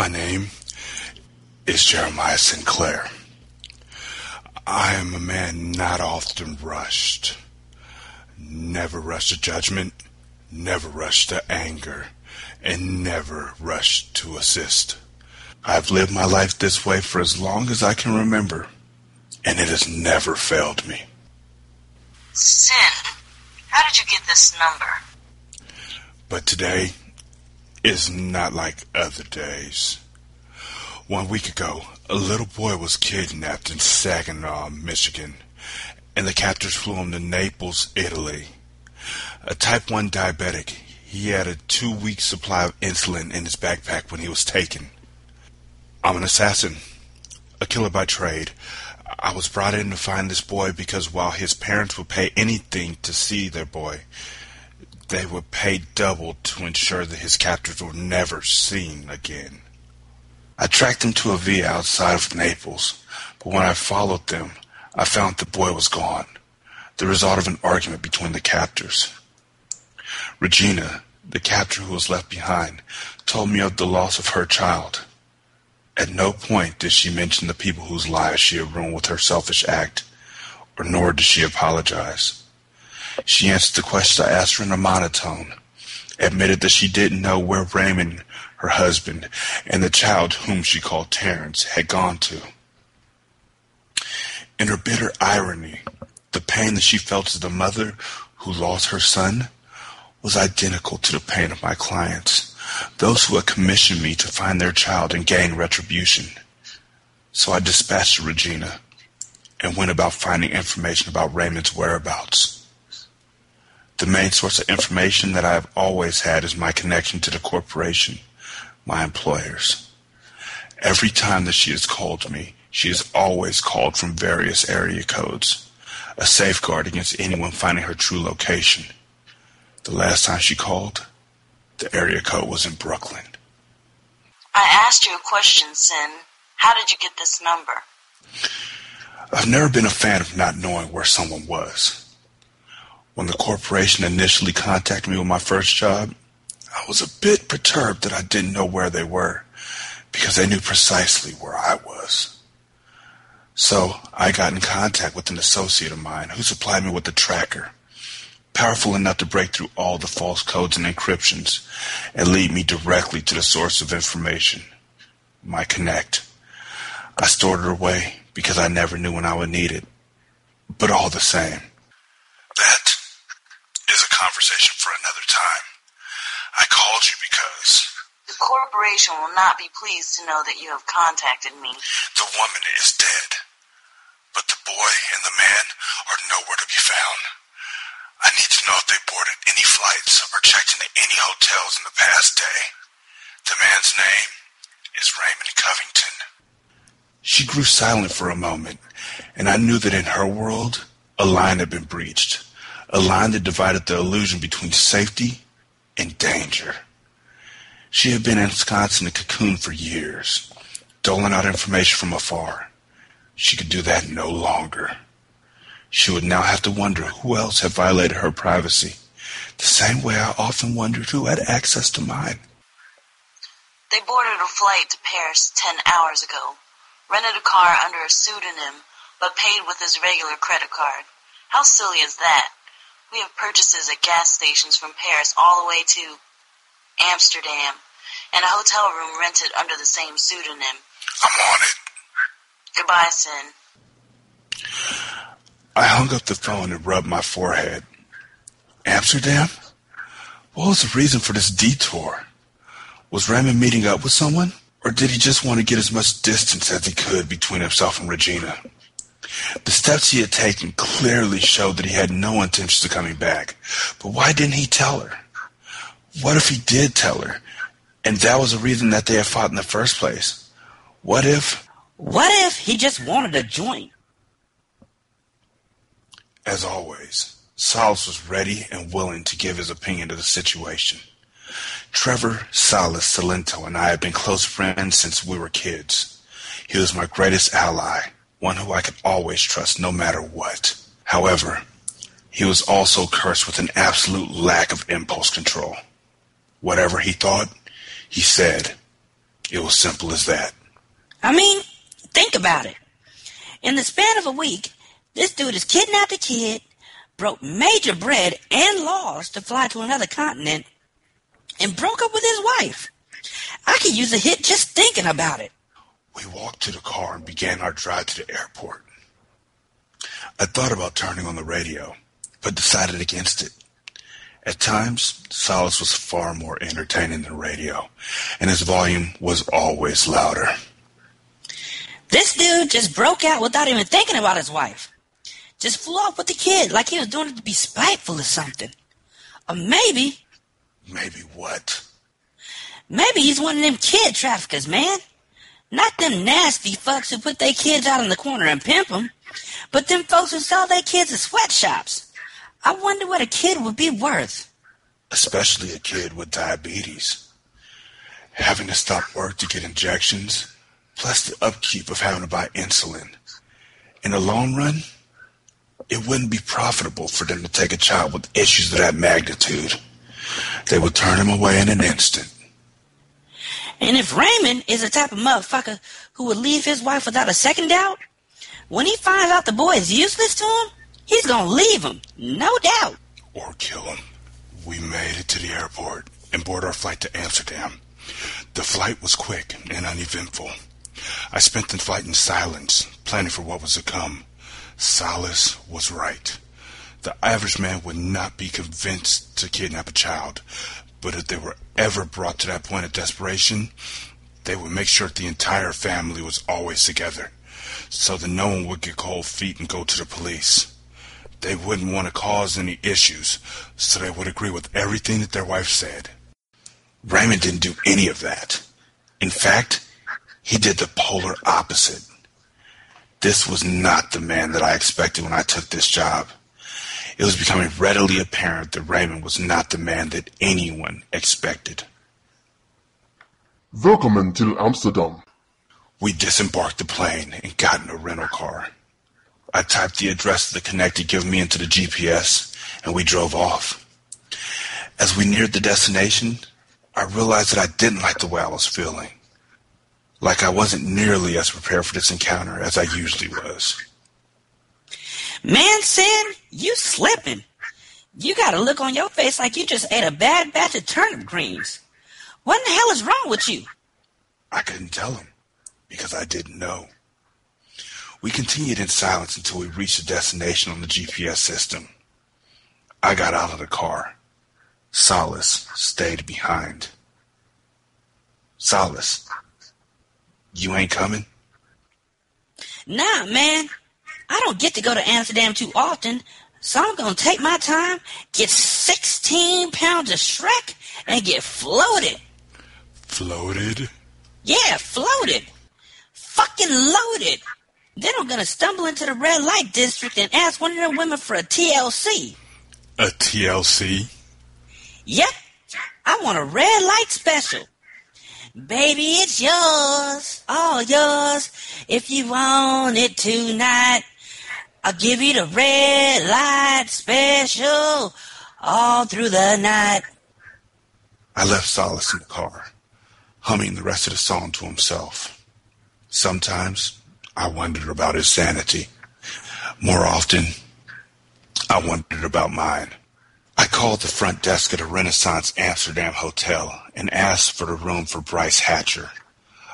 My name is Jeremiah Sinclair. I am a man not often rushed. Never rushed to judgment, never rushed to anger, and never rushed to assist. I've lived my life this way for as long as I can remember, and it has never failed me. Sin, how did you get this number? But today is not like other days. One week ago, a little boy was kidnapped in Saginaw, Michigan, and the captors flew him to Naples, Italy. A type 1 diabetic, he had a two week supply of insulin in his backpack when he was taken. I'm an assassin, a killer by trade. I was brought in to find this boy because while his parents would pay anything to see their boy, they would pay double to ensure that his captors were never seen again. I tracked them to a villa outside of Naples, but when I followed them, I found the boy was gone, the result of an argument between the captors. Regina, the captor who was left behind, told me of the loss of her child. At no point did she mention the people whose lives she had ruined with her selfish act, or nor did she apologize. She answered the questions I asked her in a monotone, admitted that she didn't know where Raymond her husband, and the child whom she called Terence had gone to. In her bitter irony, the pain that she felt as the mother who lost her son was identical to the pain of my clients, those who had commissioned me to find their child and gain retribution. So I dispatched Regina and went about finding information about Raymond's whereabouts. The main source of information that I have always had is my connection to the corporation my employers. Every time that she has called me, she has always called from various area codes, a safeguard against anyone finding her true location. The last time she called, the area code was in Brooklyn. I asked you a question, Sin. How did you get this number? I've never been a fan of not knowing where someone was. When the corporation initially contacted me with my first job, I was a bit perturbed that I didn't know where they were, because they knew precisely where I was. So I got in contact with an associate of mine who supplied me with a tracker, powerful enough to break through all the false codes and encryptions and lead me directly to the source of information, my Connect. I stored it away because I never knew when I would need it. But all the same, that conversation for another time. I called you because. The corporation will not be pleased to know that you have contacted me. The woman is dead. But the boy and the man are nowhere to be found. I need to know if they boarded any flights or checked into any hotels in the past day. The man's name is Raymond Covington. She grew silent for a moment, and I knew that in her world, a line had been breached. A line that divided the illusion between safety and danger. She had been ensconced in a cocoon for years, doling out information from afar. She could do that no longer. She would now have to wonder who else had violated her privacy, the same way I often wondered who had access to mine. They boarded a flight to Paris ten hours ago, rented a car under a pseudonym, but paid with his regular credit card. How silly is that? We have purchases at gas stations from Paris all the way to Amsterdam, and a hotel room rented under the same pseudonym. I'm on it. Goodbye, Sin. I hung up the phone and rubbed my forehead. Amsterdam? What was the reason for this detour? Was Raymond meeting up with someone? Or did he just want to get as much distance as he could between himself and Regina? The steps he had taken clearly showed that he had no intentions of coming back. But why didn't he tell her? What if he did tell her? And that was the reason that they had fought in the first place. What if... What if he just wanted a joint? As always, Silas was ready and willing to give his opinion of the situation. Trevor, Silas, Salento, and I have been close friends since we were kids. He was my greatest ally, one who I could always trust no matter what. However, he was also cursed with an absolute lack of impulse control. Whatever he thought, he said, It was simple as that. I mean, think about it. In the span of a week, this dude has kidnapped a kid, broke major bread and laws to fly to another continent, and broke up with his wife. I could use a hit just thinking about it. We walked to the car and began our drive to the airport. I thought about turning on the radio, but decided against it. At times, Solace was far more entertaining than radio, and his volume was always louder. This dude just broke out without even thinking about his wife. Just flew off with the kid like he was doing it to be spiteful or something. Or maybe, Maybe what? maybe he's one of them kid traffickers, man. Not them nasty fucks who put their kids out in the corner and pimp 'em, but them folks who sell their kids at sweatshops. I wonder what a kid would be worth. Especially a kid with diabetes. Having to stop work to get injections, plus the upkeep of having to buy insulin. In the long run, it wouldn't be profitable for them to take a child with issues of that magnitude. They would turn him away in an instant. And if Raymond is the type of motherfucker who would leave his wife without a second doubt, when he finds out the boy is useless to him, he's gonna leave him, no doubt. or kill him. We made it to the airport and boarded our flight to Amsterdam. The flight was quick and uneventful. I spent the flight in silence, planning for what was to come. Solace was right. The average man would not be convinced to kidnap a child, but if they were ever brought to that point of desperation, they would make sure the entire family was always together, so that no one would get cold feet and go to the police they wouldn't want to cause any issues, so they would agree with everything that their wife said. Raymond didn't do any of that. In fact, he did the polar opposite. This was not the man that I expected when I took this job. It was becoming readily apparent that Raymond was not the man that anyone expected. Welkom till Amsterdam. We disembarked the plane and got in a rental car. I typed the address of the connect he'd given me into the GPS, and we drove off. As we neared the destination, I realized that I didn't like the way I was feeling. Like I wasn't nearly as prepared for this encounter as I usually was. Man, Sin, you slipping. You got a look on your face like you just ate a bad batch of turnip greens. What in the hell is wrong with you? I couldn't tell him because I didn't know. We continued in silence until we reached the destination on the GPS system. I got out of the car. Solace stayed behind. Solace, you ain't coming? Nah, man. I don't get to go to Amsterdam too often, so I'm gonna take my time, get 16 pounds of Shrek, and get floated. Floated? Yeah, floated. Fucking loaded. Then I'm gonna stumble into the red light district and ask one of them women for a TLC. A TLC? Yep, I want a red light special. Baby, it's yours, all yours. If you want it tonight, I'll give you the red light special all through the night. I left Solace in the car, humming the rest of the song to himself. Sometimes I wondered about his sanity. More often, I wondered about mine. I called the front desk at a Renaissance Amsterdam hotel and asked for the room for Bryce Hatcher.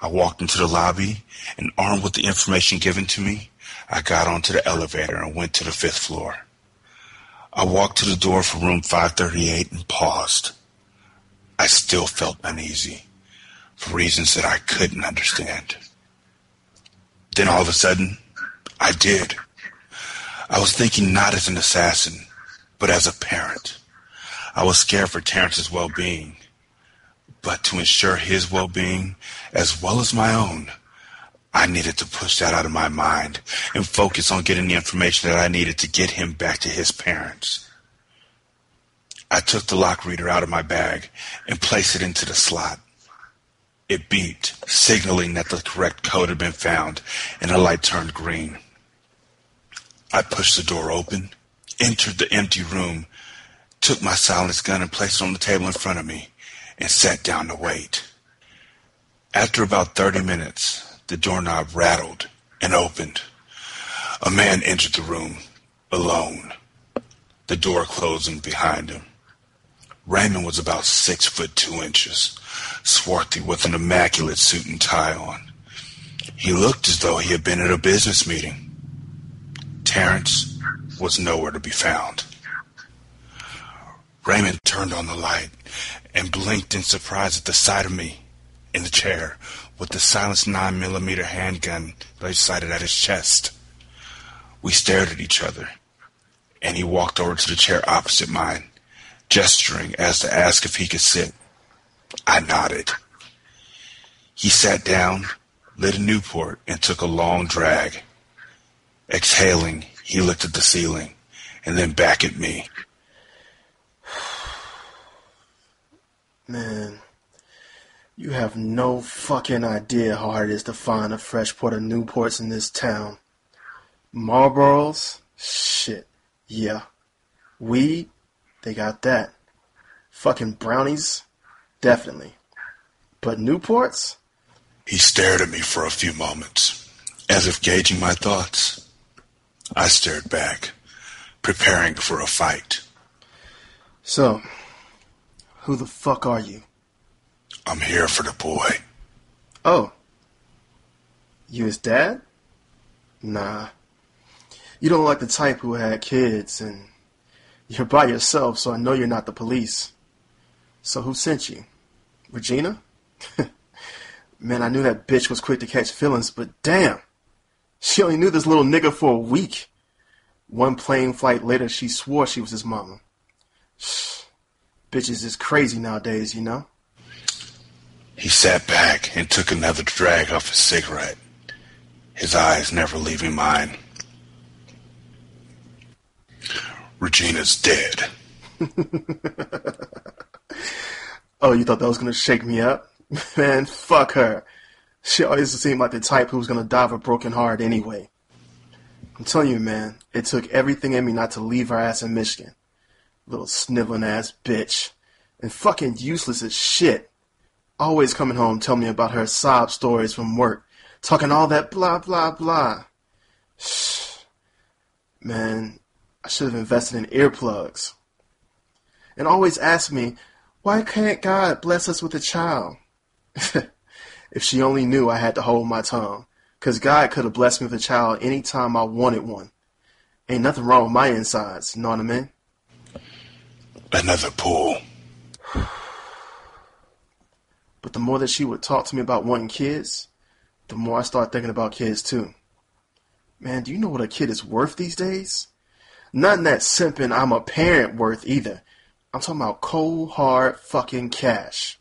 I walked into the lobby and armed with the information given to me, I got onto the elevator and went to the fifth floor. I walked to the door for room 538 and paused. I still felt uneasy for reasons that I couldn't understand. Then all of a sudden, I did. I was thinking not as an assassin, but as a parent. I was scared for Terrence's well-being, but to ensure his well-being as well as my own, I needed to push that out of my mind and focus on getting the information that I needed to get him back to his parents. I took the lock reader out of my bag and placed it into the slot. It beeped, signaling that the correct code had been found, and the light turned green. I pushed the door open, entered the empty room, took my silenced gun and placed it on the table in front of me, and sat down to wait. After about 30 minutes, the doorknob rattled and opened. A man entered the room, alone, the door closing behind him. Raymond was about six foot two inches, swarthy with an immaculate suit and tie on. He looked as though he had been at a business meeting. Terence was nowhere to be found. Raymond turned on the light and blinked in surprise at the sight of me in the chair with the silenced 9mm handgun laid sighted at his chest. We stared at each other, and he walked over to the chair opposite mine, gesturing as to ask if he could sit. I nodded. He sat down, lit a Newport, and took a long drag. Exhaling, he looked at the ceiling and then back at me. Man, you have no fucking idea how hard it is to find a fresh port of Newports in this town. Marlboros? Shit. Yeah. Weed? They got that. Fucking brownies? Definitely. But Newports? He stared at me for a few moments, as if gauging my thoughts. I stared back, preparing for a fight. So, who the fuck are you? I'm here for the boy. Oh. You his dad? Nah. You don't like the type who had kids, and you're by yourself, so I know you're not the police. So who sent you? Regina? Man, I knew that bitch was quick to catch feelings, but damn. She only knew this little nigga for a week. One plane flight later, she swore she was his mama. Bitches is crazy nowadays, you know? He sat back and took another drag off his cigarette, his eyes never leaving mine. Regina's dead. oh, you thought that was gonna shake me up? Man, fuck her. She always seemed like the type who was gonna die of a broken heart anyway. I'm telling you, man, it took everything in me not to leave her ass in Michigan. Little sniveling ass bitch. And fucking useless as shit. Always coming home telling me about her sob stories from work. Talking all that blah blah blah. Man, I should have invested in earplugs. And always ask me, why can't God bless us with a child? if she only knew I had to hold my tongue. Because God could have blessed me with a child any time I wanted one. Ain't nothing wrong with my insides, you know what I mean? Another pool. But the more that she would talk to me about wanting kids, the more I started thinking about kids too. Man, do you know what a kid is worth these days? Not in that simping I'm a parent worth either. I'm talking about cold, hard fucking cash.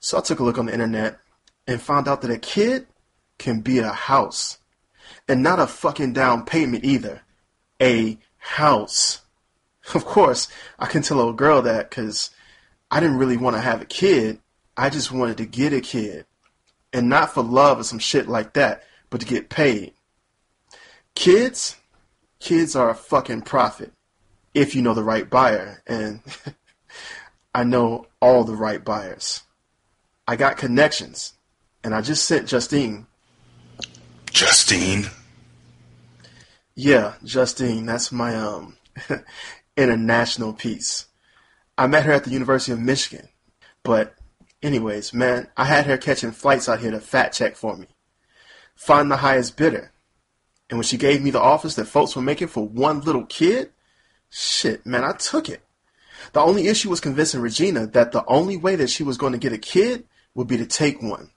So I took a look on the internet and found out that a kid can be a house. And not a fucking down payment either. A house. Of course, I can tell a girl that because I didn't really want to have a kid. I just wanted to get a kid. And not for love or some shit like that, but to get paid. Kids? Kids are a fucking profit. If you know the right buyer. And I know all the right buyers. I got connections. And I just sent Justine. Justine? Yeah, Justine. That's my um international piece. I met her at the University of Michigan. But anyways, man, I had her catching flights out here to fat check for me. Find the highest bidder. And when she gave me the offers that folks were making for one little kid, shit, man, I took it. The only issue was convincing Regina that the only way that she was going to get a kid would be to take one.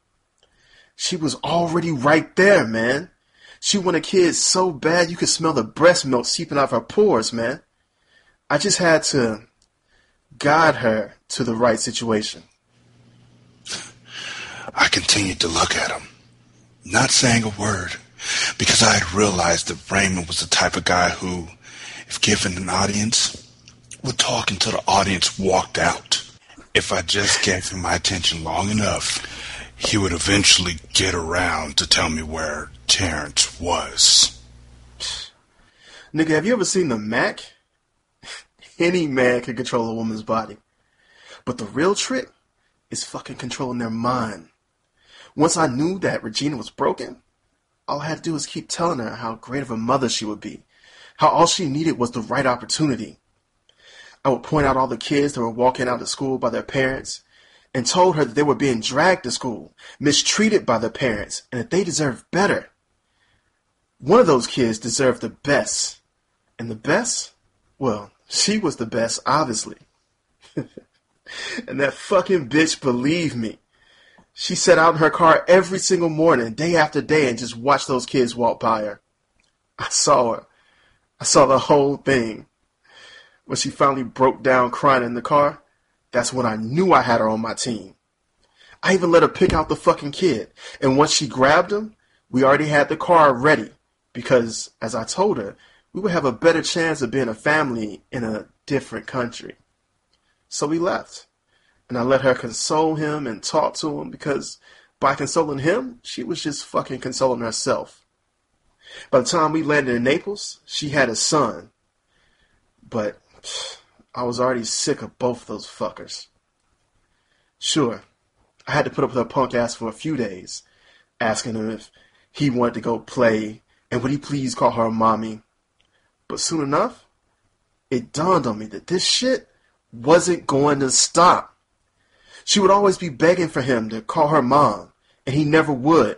She was already right there, man. She wanted a kid so bad you could smell the breast milk seeping out of her pores, man. I just had to guide her to the right situation. I continued to look at him, not saying a word, because I had realized that Raymond was the type of guy who, if given an audience, would talk until the audience walked out. If I just gave him my attention long enough, he would eventually get around to tell me where Terrence was. Nigga, have you ever seen the Mack? Any man can control a woman's body. But the real trick is fucking controlling their mind. Once I knew that Regina was broken, all I had to do was keep telling her how great of a mother she would be, how all she needed was the right opportunity. I would point out all the kids that were walking out of school by their parents and told her that they were being dragged to school, mistreated by their parents, and that they deserved better. One of those kids deserved the best. And the best? Well, she was the best, obviously. and that fucking bitch believed me. She sat out in her car every single morning, day after day, and just watched those kids walk by her. I saw her. I saw the whole thing. When she finally broke down crying in the car, that's when I knew I had her on my team. I even let her pick out the fucking kid. And once she grabbed him, we already had the car ready. Because, as I told her, we would have a better chance of being a family in a different country. So we left. And I let her console him and talk to him because by consoling him, she was just fucking consoling herself. By the time we landed in Naples, she had a son. But I was already sick of both those fuckers. Sure, I had to put up with her punk ass for a few days, asking him if he wanted to go play and would he please call her mommy. But soon enough, it dawned on me that this shit wasn't going to stop. She would always be begging for him to call her mom, and he never would.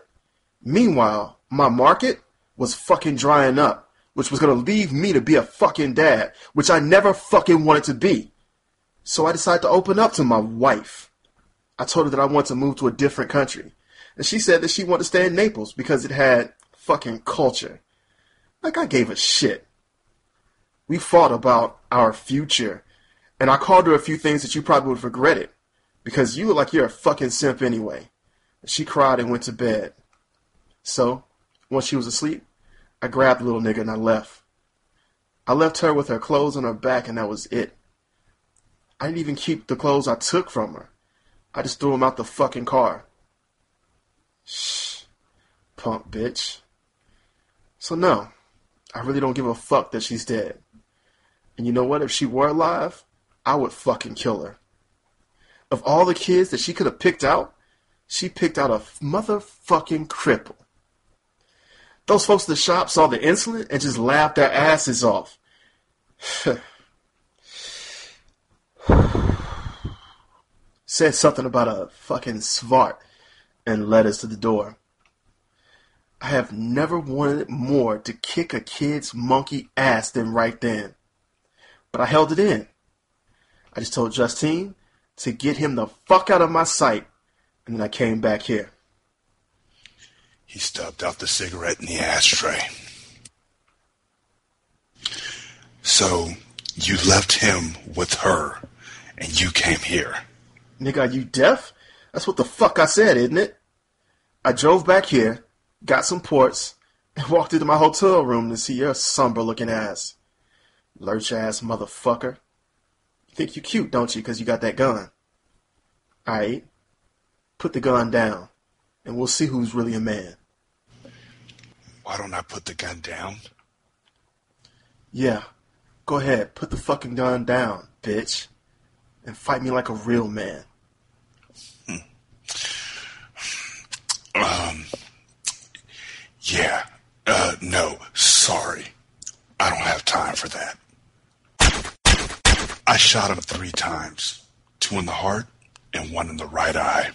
Meanwhile, my market was fucking drying up, which was gonna leave me to be a fucking dad, which I never fucking wanted to be. So I decided to open up to my wife. I told her that I wanted to move to a different country. And she said that she wanted to stay in Naples because it had fucking culture. Like I gave a shit. We fought about our future, and I called her a few things that you probably would have regretted, because you look like you're a fucking simp anyway. She cried and went to bed. So, once she was asleep, I grabbed the little nigga and I left. I left her with her clothes on her back, and that was it. I didn't even keep the clothes I took from her. I just threw them out the fucking car. Shh, punk bitch. So no, I really don't give a fuck that she's dead. And you know what? If she were alive, I would fucking kill her. Of all the kids that she could have picked out, she picked out a motherfucking cripple. Those folks at the shop saw the insulin and just laughed their asses off. Said something about a fucking svart and led us to the door. I have never wanted more to kick a kid's monkey ass than right then. But I held it in. I just told Justine to get him the fuck out of my sight, and then I came back here. He stubbed out the cigarette in the ashtray. So, you left him with her, and you came here. Nigga, are you deaf? That's what the fuck I said, isn't it? I drove back here, got some ports, and walked into my hotel room to see your somber looking ass. Lurch ass motherfucker. Think you cute, don't you, because you got that gun? Alright. Put the gun down, and we'll see who's really a man. Why don't I put the gun down? Yeah. Go ahead, put the fucking gun down, bitch. And fight me like a real man. Um, yeah, uh, no, sorry. I don't have time for that. I shot him three times. Two in the heart and one in the right eye.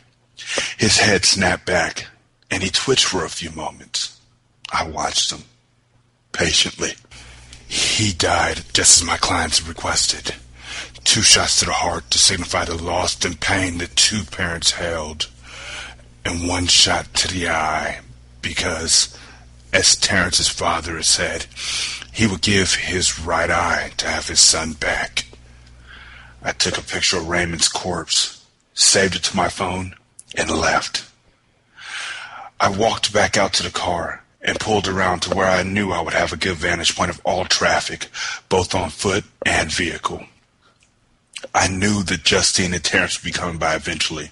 His head snapped back and he twitched for a few moments. I watched him patiently. He died just as my clients requested. Two shots to the heart to signify the loss and pain that two parents held, and one shot to the eye because, as Terrence's father had said, he would give his right eye to have his son back. I took a picture of Raymond's corpse, saved it to my phone, and left. I walked back out to the car and pulled around to where I knew I would have a good vantage point of all traffic, both on foot and vehicle. I knew that Justine and Terrence would be coming by eventually,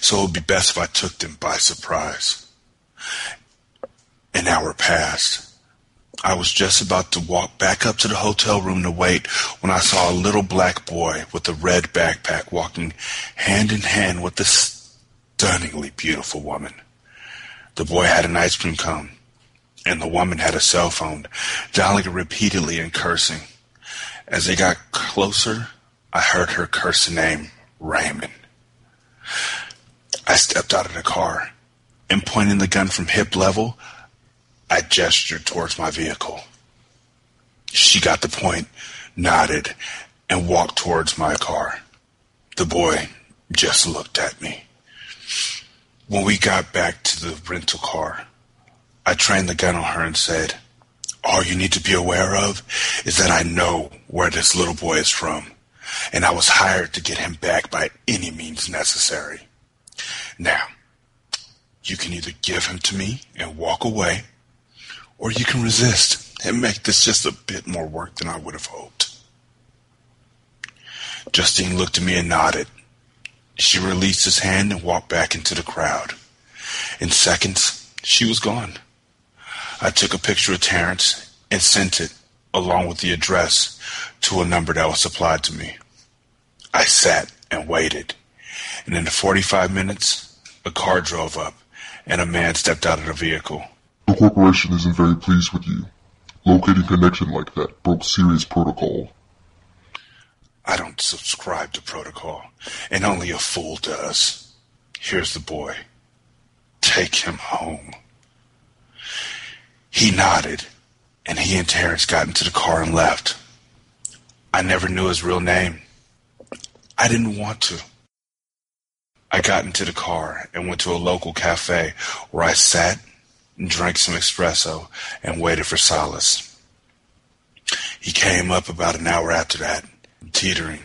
so it would be best if I took them by surprise. An hour passed. I was just about to walk back up to the hotel room to wait when I saw a little black boy with a red backpack walking hand in hand with this stunningly beautiful woman. The boy had an ice cream cone, and the woman had a cell phone, dialing repeatedly and cursing. As they got closer, I heard her curse the name Raymond. I stepped out of the car and pointing the gun from hip level, I gestured towards my vehicle. She got the point, nodded, and walked towards my car. The boy just looked at me. When we got back to the rental car, I trained the gun on her and said, All you need to be aware of is that I know where this little boy is from, and I was hired to get him back by any means necessary. Now, you can either give him to me and walk away, or you can resist and make this just a bit more work than I would have hoped. Justine looked at me and nodded. She released his hand and walked back into the crowd. In seconds, she was gone. I took a picture of Terrence and sent it, along with the address, to a number that was supplied to me. I sat and waited, and in the 45 minutes, a car drove up, and a man stepped out of the vehicle. The corporation isn't very pleased with you. Locating connection like that broke serious protocol. I don't subscribe to protocol, and only a fool does. Here's the boy. Take him home. He nodded, and he and Terrence got into the car and left. I never knew his real name. I didn't want to. I got into the car and went to a local cafe where I sat drank some espresso and waited for Silas. He came up about an hour after that, teetering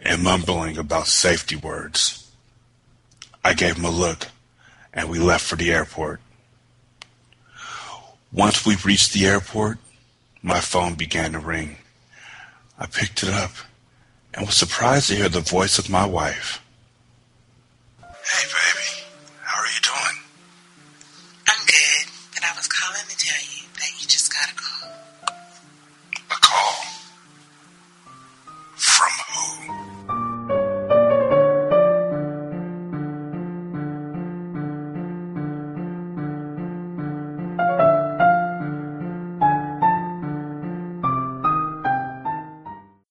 and mumbling about safety words. I gave him a look and we left for the airport. Once we reached the airport, my phone began to ring. I picked it up and was surprised to hear the voice of my wife. Hey,